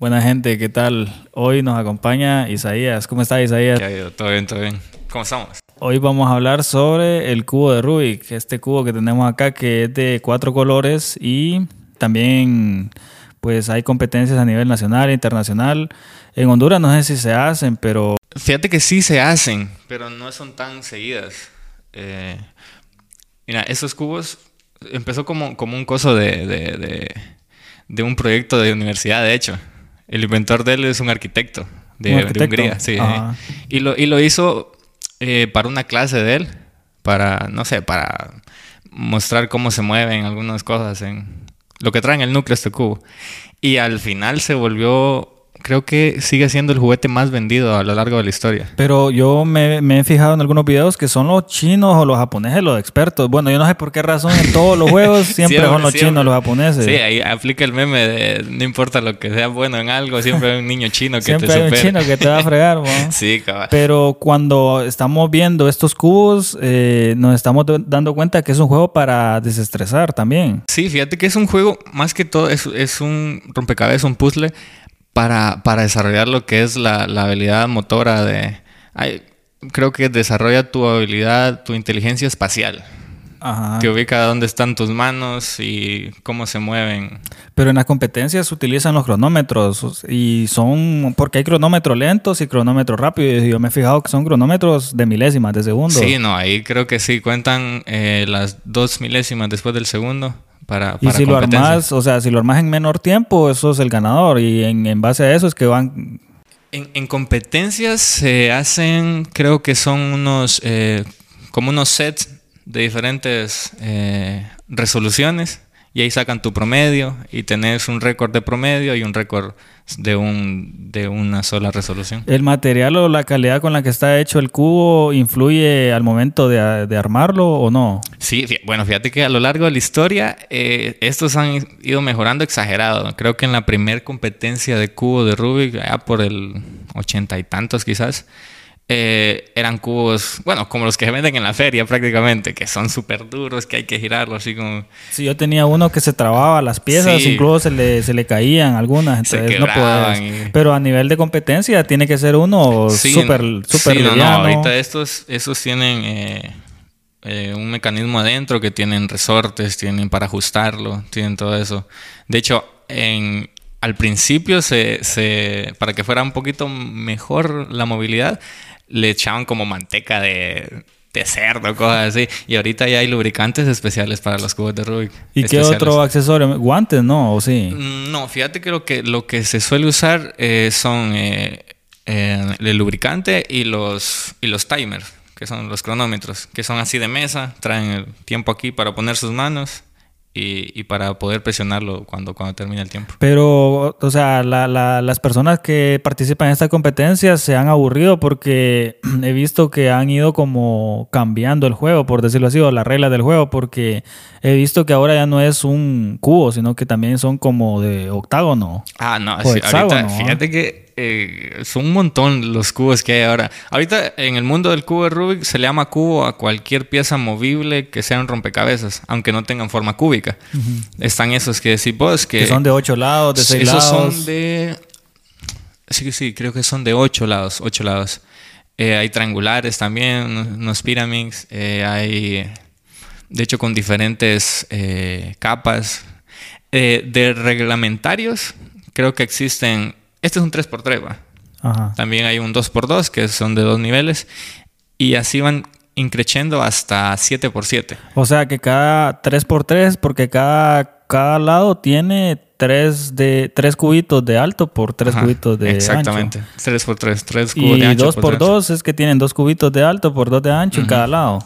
Buena gente, ¿qué tal? Hoy nos acompaña Isaías. ¿Cómo está Isaías? ¿Qué ha ido? Todo bien, todo bien. ¿Cómo estamos? Hoy vamos a hablar sobre el cubo de Rubik, este cubo que tenemos acá que es de cuatro colores y también pues hay competencias a nivel nacional e internacional. En Honduras no sé si se hacen, pero... Fíjate que sí se hacen, pero no son tan seguidas. Eh, mira, estos cubos empezó como, como un coso de, de, de, de un proyecto de universidad, de hecho. El inventor de él es un arquitecto de, ¿Un de arquitecto? Hungría. Sí, Ah. y, lo, y lo hizo eh, para una clase de él, para, no sé, para mostrar cómo se mueven algunas cosas en lo que trae en el núcleo este cubo. Y al final se volvió, creo que sigue siendo el juguete más vendido a lo largo de la historia. Pero yo me, me he fijado en algunos videos que son los chinos o los japoneses los expertos. Bueno, yo no sé por qué razón en todos los juegos siempre, Siempre, son los siempre. chinos los japoneses. Sí, ahí aplica el meme de no importa lo que sea bueno en algo, siempre hay un niño chino que siempre te hay un supera. chino que te va a fregar. ¿no? Sí, cabal. Pero cuando estamos viendo estos cubos, eh, nos estamos dando cuenta que es un juego para desestresar también. Sí, fíjate que es un juego, más que todo, es, es un rompecabezas, un puzzle para, para desarrollar lo que es la, la habilidad motora de... ay, creo que desarrolla tu habilidad, tu inteligencia espacial. Ajá. Te ubica dónde están tus manos y cómo se mueven. Pero en las competencias se utilizan los cronómetros y son porque hay cronómetros lentos y cronómetros rápidos. Y yo me he fijado que son cronómetros de milésimas de segundo. Sí, no, ahí creo que sí cuentan eh, las dos milésimas después del segundo para, y si lo armas, o sea, si lo armas en menor tiempo, eso es el ganador. Y en, en base a eso es que van. En, en competencias se hacen, creo que son unos, eh, como unos sets de diferentes eh, resoluciones y ahí sacan tu promedio y tenés un récord de promedio y un récord de, un, de una sola resolución. ¿El material o la calidad con la que está hecho el cubo influye al momento de, de armarlo o no? Sí, bueno, fíjate que a lo largo de la historia eh, estos han ido mejorando exagerado. Creo que en la primer competencia de cubo de Rubik, allá por el ochenta y tantos quizás, eh, eran cubos, bueno, como los que se venden en la feria prácticamente, que son súper duros, que hay que girarlo así como... Si yo tenía uno que se trababa las piezas, Sí. incluso se le, se le caían algunas, Se entonces no quebraban puedes. y- Pero a nivel de competencia tiene que ser uno Sí, súper no- súper sí, no, no, ahorita estos, estos tienen eh, eh, un mecanismo adentro que tienen resortes, tienen para ajustarlo, tienen todo eso. De hecho, en, al principio, se, se, para que fuera un poquito mejor la movilidad, le echaban como manteca de, de cerdo, cosas así. Y ahorita ya hay lubricantes especiales para los cubos de Rubik. ¿Y qué otro accesorio? ¿Guantes, no? ¿O sí? Mm, No, fíjate que lo que, lo que se suele usar eh, son eh, el lubricante y los, y los timers, que son los cronómetros, que son así de mesa, traen el tiempo aquí para poner sus manos y, y para poder presionarlo cuando, cuando termine el tiempo. Pero, o sea, la- la- las personas que participan en esta competencia se han aburrido porque he visto que han ido como cambiando el juego, por decirlo así, o las reglas del juego, porque he visto que ahora ya no es un cubo, sino que también son como de octágono. Ah, no, sí, ahorita, ¿ah? fíjate que eh, son un montón los cubos que hay ahora. Ahorita en el mundo del cubo de Rubik se le llama cubo a cualquier pieza movible que sea un rompecabezas, aunque no tengan forma cúbica. Están esos que decís vos que, Que son de ocho lados, de seis esos lados. son de... Sí, sí, creo que son de ocho lados, ocho lados. Eh, hay triangulares también, unos, pyramids, eh, hay, de hecho, con diferentes eh, capas. De reglamentarios, creo que existen, este es un 3x3, ¿va? Ajá. También hay un 2x2, que son de dos niveles, y así van increciendo hasta 7x7. O sea que cada 3x3, porque cada, cada lado tiene tres, de, tres cubitos de alto por tres Ajá, cubitos de Exactamente. ancho. 3x3, 3 cubos Y de ancho. 2 por tres. 2 es que tienen dos cubitos de alto por dos de ancho en cada lado.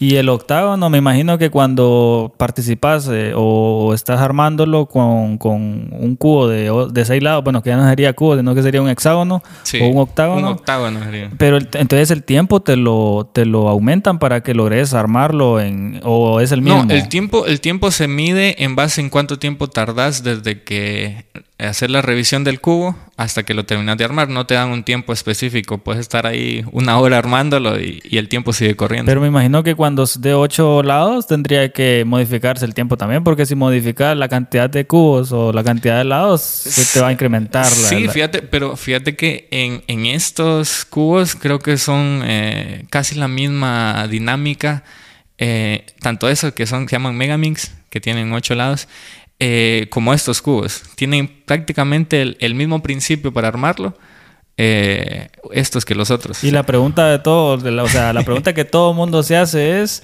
Y el octágono, me imagino que cuando participas eh, o, estás armándolo con, con un cubo de, de seis lados, bueno, que ya no sería cubo, sino que sería un hexágono Sí, o un octágono. Un octágono sería. pero el- entonces el tiempo te lo, te lo aumentan para que logres armarlo en, o es el mismo. No, el tiempo, el tiempo se mide en base en cuánto tiempo tardas desde de que hacer la revisión del cubo hasta que lo terminas de armar. No te dan un tiempo específico. Puedes estar ahí una hora armándolo y, el tiempo sigue corriendo. Pero me imagino que cuando es de ocho lados tendría que modificarse el tiempo también, porque si modificas la cantidad de cubos o la cantidad de lados, se te va a incrementar. sí, fíjate, pero fíjate que en, en estos cubos creo que son eh, casi la misma dinámica. Eh, tanto esos que son, se llaman Megamix, que tienen ocho lados, eh, como estos cubos. Tienen prácticamente el, mismo principio para armarlo. Eh, estos que los otros. Y la pregunta de todo, o sea, la pregunta que todo mundo se hace es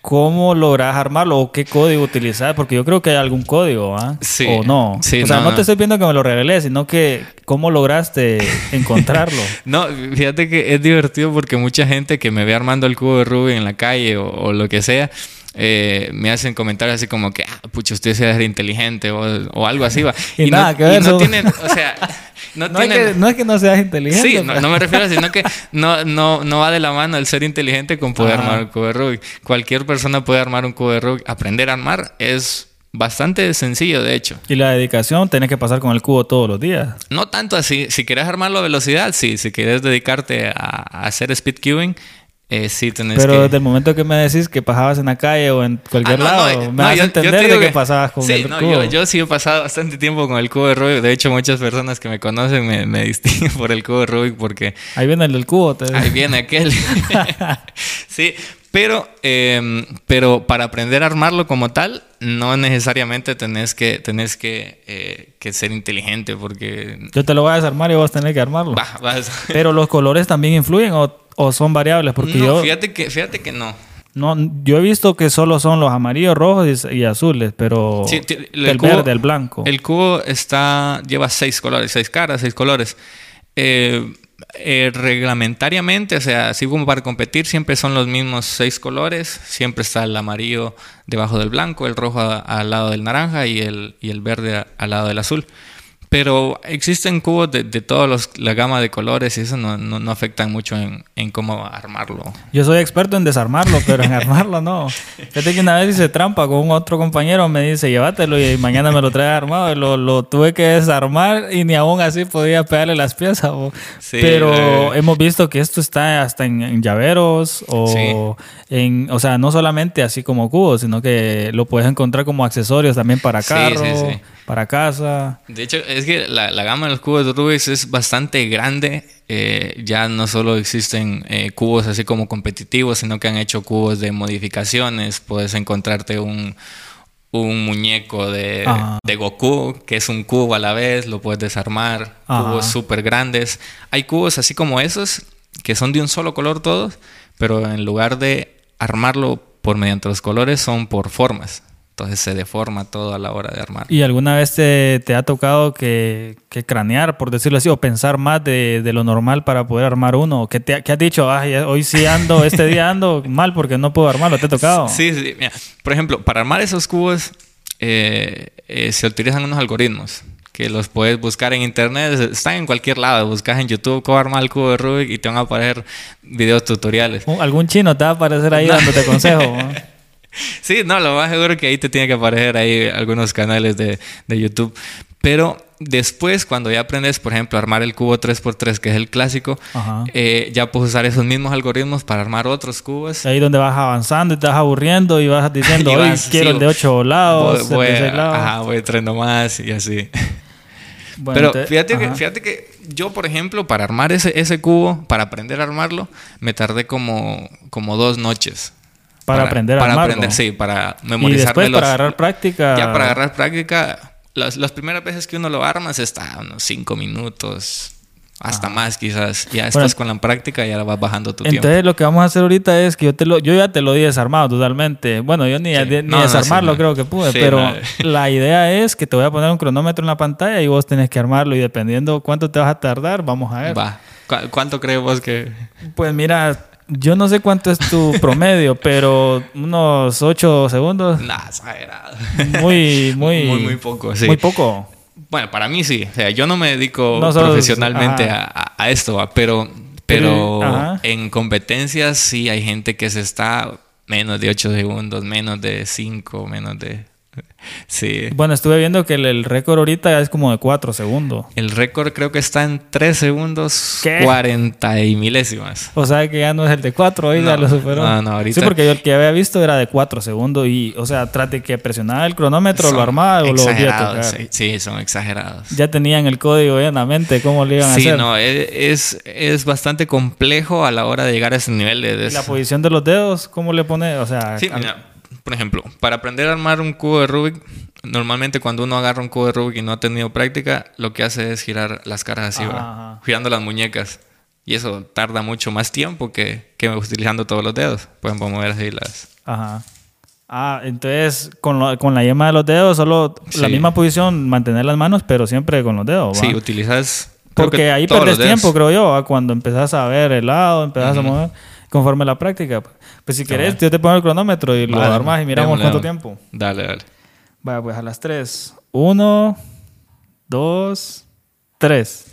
¿cómo logras armarlo o qué código utilizar? Porque yo creo que hay algún código, ¿ah? Sí. O no. o sea, no, te estoy pidiendo que me lo reveles, sino que cómo lograste encontrarlo. no, fíjate que es divertido porque mucha gente que me ve armando el cubo de Rubik en la calle o lo que sea, eh, me hacen comentarios así como que, ah, pucha, usted se inteligente o, algo así va. y, nada, no, que ver no tienen, o sea, no, no, es que, no seas inteligente. Sí, no, me refiero sino que no, no, no va de la mano el ser inteligente con poder armar un cubo de Rubik. Cualquier persona puede armar un cubo de Rubik. Aprender a armar es bastante sencillo, de hecho. ¿Y la dedicación? ¿Tenés que pasar con el cubo todos los días? No tanto así. Si quieres armarlo a velocidad, sí. Si quieres dedicarte a, a hacer speed cubing, eh, sí, tenés Pero desde el momento que me decís que pasabas en la calle o en cualquier ah, lado, me vas a entender de que, pasabas con el cubo. Yo, sí he pasado bastante tiempo con el cubo de Rubik. De hecho, muchas personas que me conocen me, me distinguen por el cubo de Rubik porque... Ahí viene el del cubo. Ahí viene aquel. sí, pero, em, pero para aprender a armarlo como tal, no necesariamente tenés que, tenés que, eh, que, ser inteligente porque... Yo te lo voy a desarmar y vos tenés que armarlo. Pero los colores también influyen o ¿O son variables? Porque yo... Fíjate que, fíjate que no. No, yo he visto que solo son los amarillos, rojos y, azules, pero el, verde, el blanco. El cubo está lleva seis colores, seis caras, seis colores. Eh, eh, reglamentariamente, o sea, así como para competir, siempre son los mismos seis colores. Siempre está el amarillo debajo del blanco, el rojo al lado del naranja y el, y el verde al lado del azul. Pero existen cubos de, de toda la gama de colores y eso no, no, afectan mucho en, en, cómo armarlo. Yo soy experto en desarmarlo, pero en armarlo no. Fíjate que una vez hice trampa con un otro compañero, me dice, llévatelo y mañana me lo trae armado. Y lo, lo tuve que desarmar y ni aún así podía pegarle las piezas. pero eh. hemos visto que esto está hasta en, llaveros o en, o sea, no solamente así como cubos, sino que lo puedes encontrar como accesorios también para carro, para casa. De hecho, es que la, gama de los cubos de Rubik es bastante grande. Eh, ya no solo existen eh, cubos así como competitivos, sino que han hecho cubos de modificaciones. Puedes encontrarte un, muñeco de, de, Goku, que es un cubo a la vez, lo puedes desarmar. Cubos súper grandes. Hay cubos así como esos, que son de un solo color todos, pero en lugar de armarlo por mediante los colores, son por formas. Entonces se deforma todo a la hora de armar. ¿Y alguna vez te, ha tocado que, cranear, por decirlo así, o pensar más de, lo normal para poder armar uno? ¿Qué, te, has dicho? hoy sí ando, este día ando mal porque no puedo armarlo. ¿Te ha tocado? Sí, sí. Mira, por ejemplo, para armar esos cubos eh, eh, se utilizan unos algoritmos que los puedes buscar en internet, están en cualquier lado, buscas en YouTube cómo armar el cubo de Rubik y te van a aparecer videos tutoriales. Algún chino te va a aparecer ahí dándote consejos. Sí, no, lo más seguro que ahí te tiene que aparecer ahí algunos canales de, YouTube. Pero después, cuando ya aprendes, por ejemplo, a armar el cubo 3x3, que es el clásico, eh, ya puedes usar esos mismos algoritmos para armar otros cubos. Ahí donde vas avanzando y te vas aburriendo y vas diciendo, hoy quiero el de 8 lados, voy, el de 6 lados. Ajá, voy trayendo más y así. Pero fíjate, que, fíjate que yo, por ejemplo, para armar ese, ese cubo, para aprender a armarlo, me tardé como, como dos noches. Para, aprender a Para aprender, sí, para memorizar. Y después para agarrar práctica. Ya para agarrar práctica, las, las primeras veces que uno lo arma, se está unos cinco minutos, hasta más quizás. Ya estás con la práctica y ya vas bajando tu tiempo. Entonces lo que vamos a hacer ahorita es que yo te lo, yo ya te lo di desarmado totalmente. Bueno, yo ni, ni desarmarlo creo que pude, pero la idea es que te voy a poner un cronómetro en la pantalla y vos tenés que armarlo y dependiendo cuánto te vas a tardar, vamos a ver. Va. ¿Cuánto crees vos que...? Pues mira, yo no sé cuánto es tu promedio, pero unos 8 segundos. Nah, exagerado. Muy, muy. Muy, muy poco, sí. Muy poco. Bueno, para mí sí. O sea, yo no me dedico profesionalmente a, a, esto, pero, pero en competencias sí hay gente que se está menos de 8 segundos, menos de 5, menos de. Sí. Bueno, estuve viendo que el, el récord ahorita es como de 4 segundos. El récord creo que está en 3 segundos ¿Qué? 40 y milésimas. O sea que ya no es el de 4, hoy ya lo superó. no, no, ahorita- Sí, porque yo el que había visto era de 4 segundos y, o sea, tras de que presionaba el cronómetro, lo armaba o lo volvía a tocar. sí, sí, son exagerados. Ya tenían el código en la mente, cómo lo iban a Sí, hacer. no, e- es, es bastante complejo a la hora de llegar a ese nivel de... de- Y la posición de los dedos, ¿cómo le pone? O sea, Sí, al- mira, por ejemplo, para aprender a armar un cubo de Rubik, normalmente cuando uno agarra un cubo de Rubik y no ha tenido práctica, lo que hace es girar las caras así, girando las muñecas. Y eso tarda mucho más tiempo que, que utilizando todos los dedos. Pueden mover así las... Ajá. Ah, entonces con, lo- con la yema de los dedos, solo la Sí. misma posición, mantener las manos, pero siempre con los dedos. ¿va? Sí, utilizas... Porque que ahí perdes tiempo, creo yo, ¿va? cuando empezás a ver el lado, empezás a mover conforme la práctica. Pues si querés, yo te pongo el cronómetro y lo Vale, armas y miramos démosle, cuánto démosle. tiempo. Dale, dale. Vaya, pues a las 3. 1, 2, 3.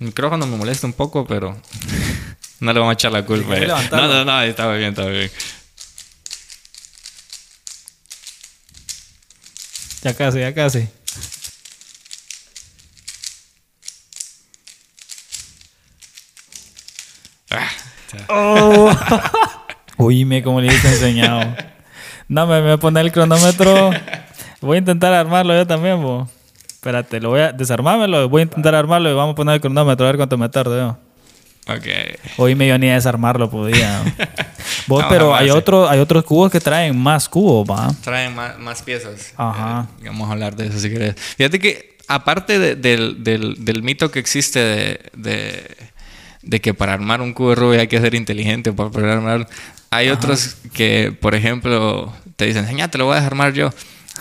El micrófono me molesta un poco, pero no le vamos a echar la culpa. ¿Quieres eh. No, no, no, estaba bien, estaba bien. Ya casi, ya casi. Oh. Oíme como le dije enseñado. No, me, voy a poner el cronómetro. Voy a intentar armarlo yo también, bo. Espérate, lo voy a desarmármelo. Voy a intentar armarlo y vamos a poner el cronómetro a ver cuánto me tardo yo. ok. Hoy yo ni a desarmarlo podía. Vos, a pero hay, otro, hay otros cubos que traen más cubos, va. Traen más, más piezas. Ajá. Eh, vamos a hablar de eso si querés. Fíjate que, aparte de- del, del- del mito que existe de, de- de que para armar un cubo de Rubik hay que ser inteligente para poder armar, hay otros que, por ejemplo, te dicen, enseñá, te lo voy a desarmar yo.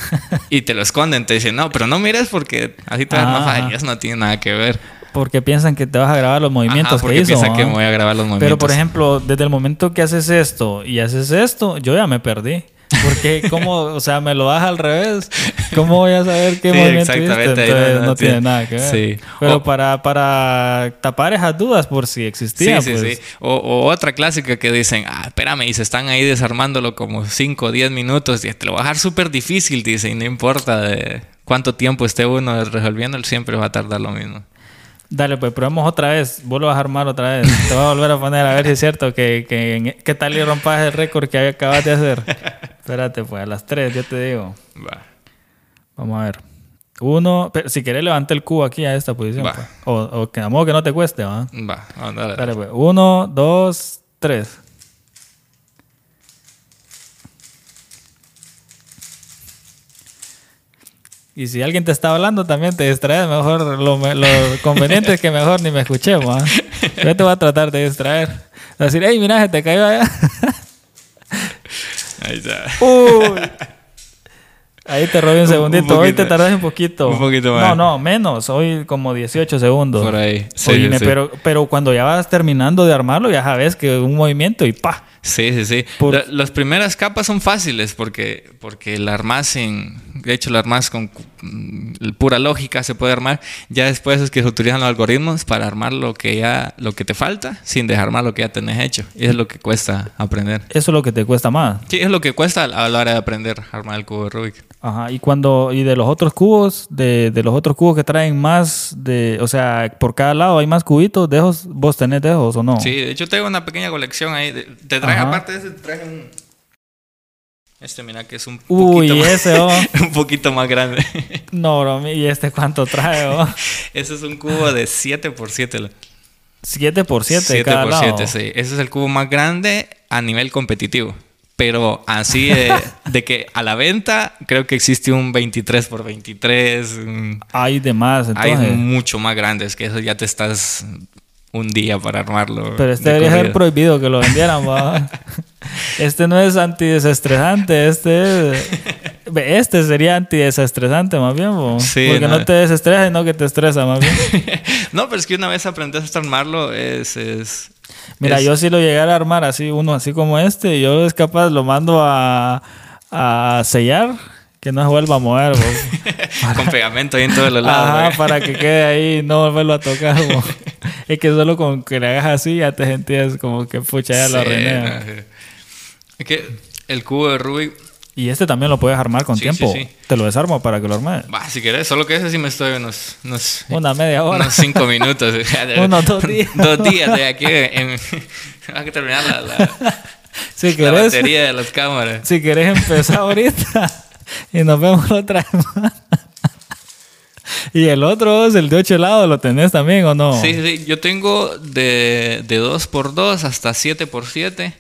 y te lo esconden, te dicen, no, pero no mires porque así te vas más fácil. Eso no tiene nada que ver. Porque piensan que te vas a grabar los movimientos Ajá, que porque hizo. piensan que ¿va? me voy a grabar los movimientos. Pero por ejemplo, desde el momento que haces esto y haces esto, yo ya me perdí. Porque cómo, o sea, me lo das al revés. ¿Cómo voy a saber qué Sí, movimiento exactamente, Entonces no- no, no tiene nada que ver. sí. Pero O- para, para tapar esas dudas por si Sí, existía, sí, pues. sí. O, o otra clásica que dicen, ah, espérame, y se están ahí desarmándolo como 5 o 10 minutos y te lo va a dejar súper difícil, dice, y no importa de cuánto tiempo esté uno resolviendo, siempre va a tardar lo mismo. Dale, pues probemos otra vez. Vuelvo a armar otra vez. Te voy a volver a poner a ver si es cierto que, que, que tal y rompas el récord que acabas de hacer. Espérate, pues a las 3, yo te digo. Va. Vamos a ver. Uno, pero si querés levante el cubo aquí a esta posición. Va. pues. O, o que a modo que no te cueste, ¿va? Va, vamos, dale. Pues. Uno, dos, tres. Y si alguien te está hablando, también te distraes. Mejor, lo, lo conveniente es que mejor ni me escuchemos. ¿va? Yo te voy a tratar de distraer. Decir, hey, mira, se te cayó allá. Ahí está. Uy. Ahí te robé un Un- un segundito. Hoy te poquito. tardas un poquito. Un poquito No, más. no, menos. Hoy como 18 segundos. Por ahí. Sí, Oíme, sí. Pero, pero cuando ya vas terminando de armarlo, ya sabes que un movimiento y pa. Sí, sí, sí. Por- La- las primeras capas son fáciles porque, porque la armas en... De hecho, la armas con mm, pura lógica se puede armar. Ya después es que se utilizan los algoritmos para armar lo que ya... Lo que te falta sin desarmar lo que ya tenés hecho. Y es lo que cuesta aprender. Eso es lo que te cuesta más. Sí, es lo que cuesta a la hora de aprender a armar el cubo de Rubik. Ajá. Y cuando, y de los otros cubos, de, de los otros cubos que traen más de, o sea, por cada lado hay más cubitos, dejos, vos tenés dejos o no. Sí, de hecho tengo una pequeña colección ahí. de- Te traje, Ajá. aparte de ese, te traje un... Este, mira, que es un Uy, poquito, más, ese, oh. un poquito más grande. No, bro, ¿y este cuánto trae? Oh? Ese es un cubo de 7x7. 7 por 7 7 cada por lado. 7, sí. Ese es el cubo más grande a nivel competitivo. Pero así de, de que a la venta creo que existe un 23 por 23. un- Hay de más, entonces. hay mucho más grandes que eso ya te estás un día para armarlo. Pero este de debería ser prohibido que lo vendieran, va. Este no es antidesestresante, este es... Este sería antidesestresante más bien. Sí, Porque no. no. te desestresa, sino que te estresa más bien. no, pero es que una vez aprendes a armarlo es... es Mira, es- yo si lo llegara a armar así, uno así como este, yo es capaz, lo mando a, a sellar, que no se vuelva a mover, bo. con pegamento ahí en todos los lados. Ajá, para que quede ahí y no volverlo a tocar, bo. Es que solo con que le hagas así ya te sentías como que pucha, ya lo Sí, arruiné. no, sí. Es que El cubo de Rubik. Y este también lo puedes armar con Sí, tiempo. sí, sí. Te lo desarmo para que lo armes. Va, si querés, solo que ese sí me estoy unos, unos, Una media hora. unos cinco minutos. Unos dos días. dos días de aquí. En, hay que terminar la, la, Si la querés, batería de las cámaras. si querés empezar ahorita y nos vemos la otra semana. Y el otro es el de 8 lados, ¿lo tenés también o no? Sí, sí, yo tengo de, de 2x2 hasta 7x7.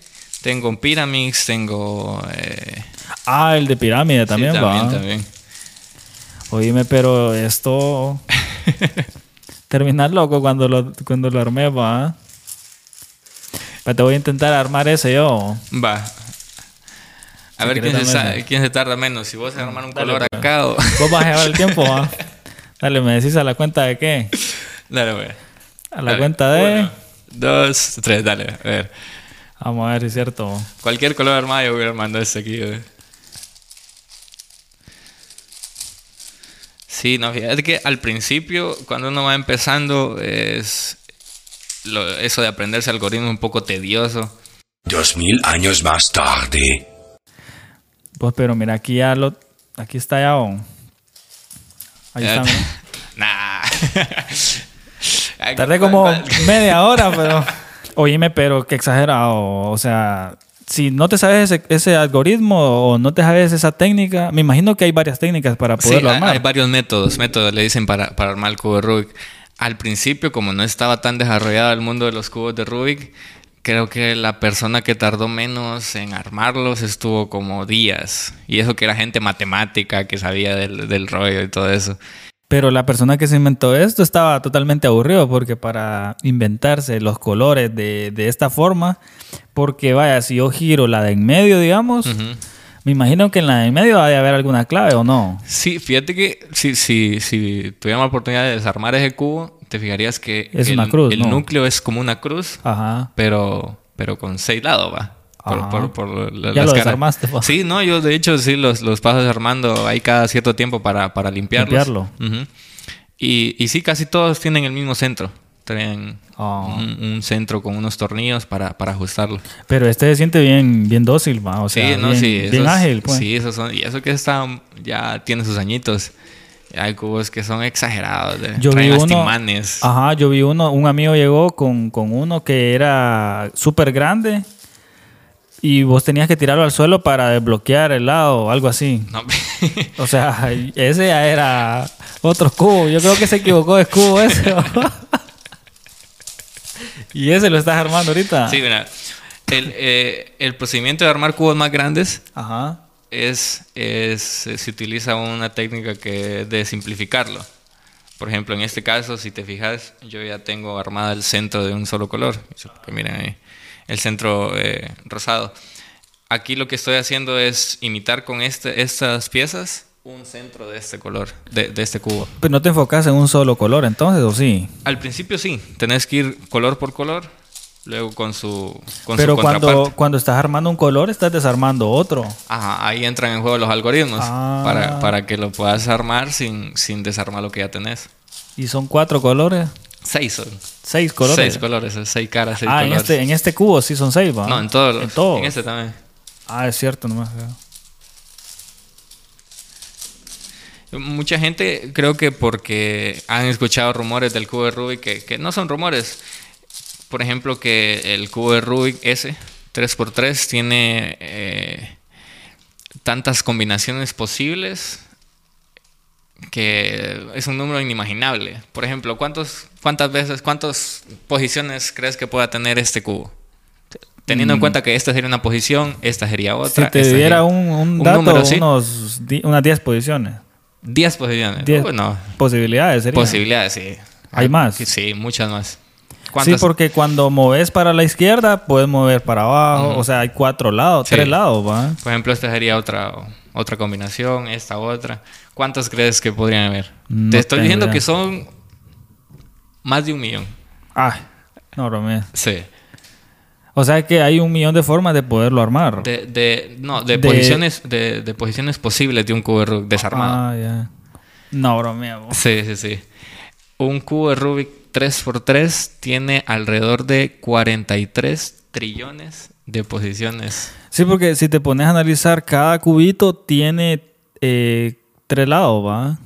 Tengo un Pyramix, tengo... eh, Ah, el de pirámide también sí, va. también. Oíme, pero esto. Terminar loco cuando lo, cuando lo armé, va. Pero te voy a intentar armar ese yo. Va. A ver quién se, quién se tarda menos. Si vos vas a armar un Dale, color pues. acá o... Vos vas a llevar el tiempo, va. Dale, me decís a la cuenta de qué. Dale, güey. A la Dale. cuenta de. Uno, dos, tres, dale. A ver. Vamos a ver si es cierto. Cualquier color armado yo voy armando este aquí, güey. Sí, no, fíjate que al principio, cuando uno va empezando, es lo- eso de aprenderse algoritmos un poco tedioso. Dos mil años más tarde. Pues, pero mira, aquí ya lo. Aquí está ya. oh. Ahí está. nah. Tardé ¿cuál- como media hora, pero. Oíme, pero qué exagerado. O sea, si no te sabes ese, ese algoritmo o no te sabes esa técnica, me imagino que hay varias técnicas para Sí, poderlo hay, armar. hay varios métodos, métodos le dicen para, para armar el cubo de Rubik. Al principio, como no estaba tan desarrollado el mundo de los cubos de Rubik, creo que la persona que tardó menos en armarlos estuvo como días. Y eso que era gente matemática, que sabía del, del rollo y todo eso. Pero la persona que se inventó esto estaba totalmente aburrido porque para inventarse los colores de, de esta forma, porque vaya, si yo giro la de en medio, digamos, me imagino que en la de en medio ha de haber alguna clave o no. Sí, fíjate que si, si, si tuviéramos la oportunidad de desarmar ese cubo, te fijarías que Es el, una cruz, el ¿no? núcleo es como una cruz, Ajá. pero, pero con seis lados, va. Por, por- por la- Ya las lo desarmaste, pa. Sí, no, yo de hecho sí los, los paso desarmando ahí cada cierto tiempo para, para limpiarlos. Limpiarlo. Ujú. y, y sí, casi todos tienen el mismo centro. Tienen Ah. un, un centro con unos tornillos para, para ajustarlo. Pero este se siente bien, bien dócil. O sea, sí, no, bien, sí. bien esos- ágil, pues. Sí, esos son. Y eso que está ya tiene sus añitos. Hay cubos que son exagerados. de- Yo vi traen hasta uno. imanes. Ajá, yo vi uno. Un amigo llegó con, con uno que era súper grande. Y vos tenías que tirarlo al suelo para desbloquear el lado o algo así. No, O sea, ese ya era otro cubo. Yo creo que se equivocó de cubo ese. y ese lo estás armando ahorita. sí, mira. El, eh, el procedimiento de armar cubos más grandes Ajá. es, es eh, se utiliza una técnica que de simplificarlo. Por ejemplo, en este caso, si te fijas, yo ya tengo armada el centro de un solo color. Miren ahí, el centro eh, rosado. Aquí lo que estoy haciendo es imitar con este, estas piezas un centro de este color, de, de este cubo. Pero no te enfocas en un solo color entonces, ¿o sí? Al principio sí, tenés que ir color por color, luego con su, con Pero su cuando, cuando estás armando un color, estás desarmando otro. Ajá, ahí entran en juego los algoritmos Ah. para, para que lo puedas armar sin, sin desarmar lo que ya tenés. Y son cuatro colores. Seis son. Seis colores. Seis colores, seis caras, seis ah, en este, en este cubo sí son seis, ¿va? No, en todos. En todos. En este también. Ah, es cierto, nomás. Mucha gente creo que porque han escuchado rumores del cubo de Rubik que, que no son rumores. Por ejemplo, que el cubo de Rubik S 3x3 tiene eh, tantas combinaciones posibles que es un número inimaginable. Por ejemplo, ¿cuántos, ¿cuántas veces, cuántas posiciones crees que pueda tener este cubo? Teniendo en cuenta que esta sería una posición, esta sería otra. Mm. Si te esta diera un, un un dato, número, sí. unos, unas 10 posiciones. 10 posiciones. 10 Bueno, posibilidades posibilidades, sí. ¿Hay más? Sí, muchas más. Sí, porque cuando moves para la izquierda, puedes mover para abajo. O sea, hay cuatro lados, Sí. tres lados, ¿va? Por ejemplo, esta sería otra, otra combinación, esta otra. ¿Cuántas crees que podrían haber? No Te estoy diciendo idea. que son más de un millón. Ay, no bromees. Sí. O sea que hay un millón de formas de poderlo armar. De, de- no, de, De- posiciones de, de posiciones posibles de un cubo de Rubik desarmado. Ah, ya. No bromea, vos. Sí, sí, sí. Un cubo de Rubik 3x3 tiene alrededor de 43 trillones de posiciones. Sí, porque si te pones a analizar, cada cubito tiene eh, tres lados, ¿va?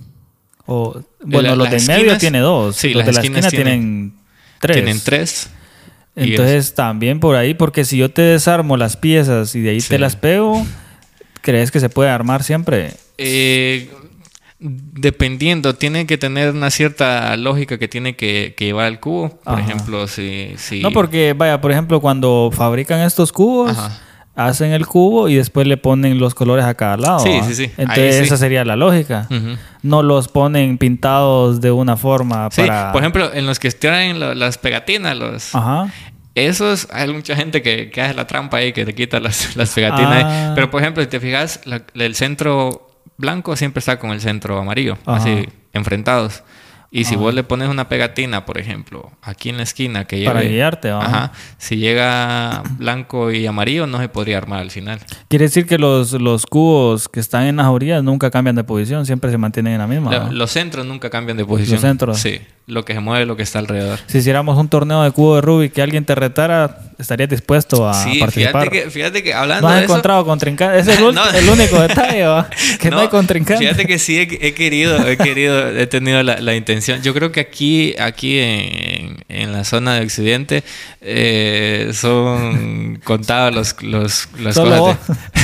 O, bueno, La- los de medio tiene dos. sí, los las de la esquina tienen- tienen tres. Tienen tres. Entonces también por ahí, porque si yo te desarmo las piezas y de ahí Sí. te las pego, ¿crees que se puede armar siempre? Eh, dependiendo, tiene que tener una cierta lógica que tiene que, que llevar el cubo. Por Ajá. ejemplo, si, si... No, porque, vaya, por ejemplo, cuando fabrican estos cubos, Ajá. hacen el cubo y después le ponen los colores a cada lado. Sí, sí, sí. Entonces sí. esa sería la lógica. No los ponen pintados de una forma Sí, para... por ejemplo, en los que traen las pegatinas, los... Ajá. Esos, hay mucha gente que, que hace la trampa ahí, que te quita las, las pegatinas. Ah. Pero, por ejemplo, si te fijas, la- el centro blanco siempre está con el centro amarillo, Ajá. así, enfrentados. Y si vos le pones una pegatina, por ejemplo, aquí en la esquina que Para lleve- guiarte, ¿va? Ajá. Si llega blanco y amarillo, no se podría armar al final. Quiere decir que los, los cubos que están en las orillas nunca cambian de posición, siempre se mantienen en la misma. Los centros nunca cambian de posición. Los centros. Sí. Lo que se mueve lo que está alrededor. Si hiciéramos un torneo de cubo de Rubik que alguien te retara, estarías dispuesto a sí, participar. fíjate que, fíjate que hablando no has de eso... encontrado contrincante. Ese es el, No. único detalle, ¿va? que no, hay contrincante. Fíjate que sí he, he querido, he querido, he tenido la, la intención. Yo creo que aquí, aquí en, en la zona de Occidente eh, son contados los, los, las Solo cosas de-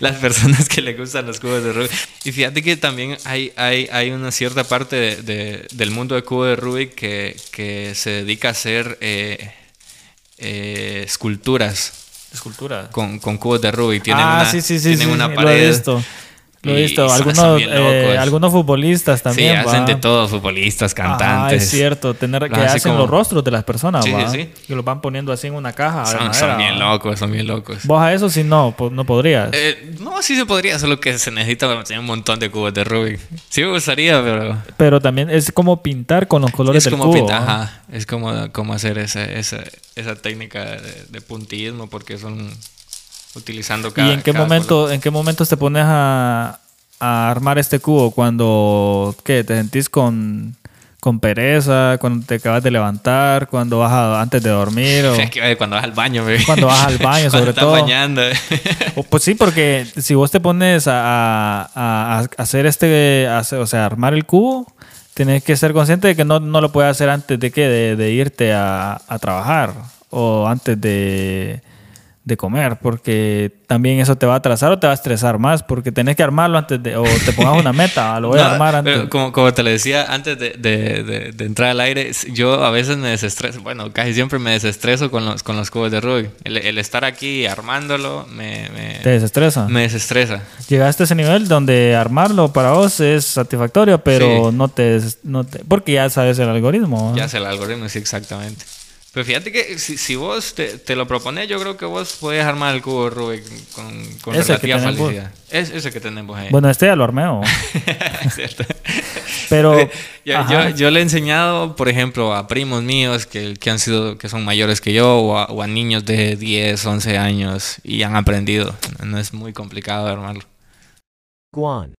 las personas que le gustan los cubos de Rubik. Y fíjate que también hay, hay, hay una cierta parte de- de- del mundo de cubo de Rubik que, que se dedica a hacer eh, eh, esculturas Escultura. con, con cubos de Rubik. Tienen ah, una, sí, sí, sí. tienen una pared. Lo. Lo he visto. Algunos, eh, algunos futbolistas también. sí, hacen ¿va? de todo, futbolistas, cantantes. es cierto, tener que hacen como- los rostros de las personas, Sí, ¿va? sí, sí. Que los van poniendo así en una caja. Son, son bien locos, son bien locos. Vos a eso sí no, no podrías. Eh, no, sí se podría, solo que se necesita tener un montón de cubos de Rubik. Sí me gustaría, pero Pero también es como pintar con los colores es del como, cubo. ajá, es como, como hacer esa, esa, esa técnica de, de puntillismo porque son utilizando cada ¿Y en qué momento, en qué momentos te pones a, a armar este cubo? Cuando ¿qué? te sentís con, con pereza, cuando te acabas de levantar, cuando vas a- antes de dormir, o, eh, cuando vas al baño, bebé. Cuando vas al baño, sobre estás todo. bañando. o, pues sí, porque si vos te pones a, a- hacer este, hacer- o sea, armar el cubo, tienes que ser consciente de que no, no lo puedes hacer antes de que de, de irte a, a trabajar o antes de, de comer, porque también eso te va a atrasar o te va a estresar más, porque tenés que armarlo antes de, o te pongas una meta, lo voy a armar antes. pero como, como te lo decía antes de, de- de- de entrar al aire, yo a veces me desestreso, bueno, casi siempre me desestreso con los, con los cubos de Rubik. El, el estar aquí armándolo me, me, te desestresa. me desestresa. Llegaste a ese nivel donde armarlo para vos es satisfactorio, pero Sí. no, te, no te... Porque ya sabes el algoritmo. ¿no? Ya sé el algoritmo, sí, exactamente. Pero fíjate que si, si vos te, te lo propones, yo creo que vos podés armar el cubo de Rubik con, con relativa facilidad. Es ese que tenemos ahí. Bueno, este ya lo armé. ¿o? Es cierto. Pero... Yo, ajá. yo, yo le he enseñado, por ejemplo, a primos míos que, que han sido, que son mayores que yo, o a, o a niños de 10, 11 años y han aprendido. No es muy complicado armarlo. Guan.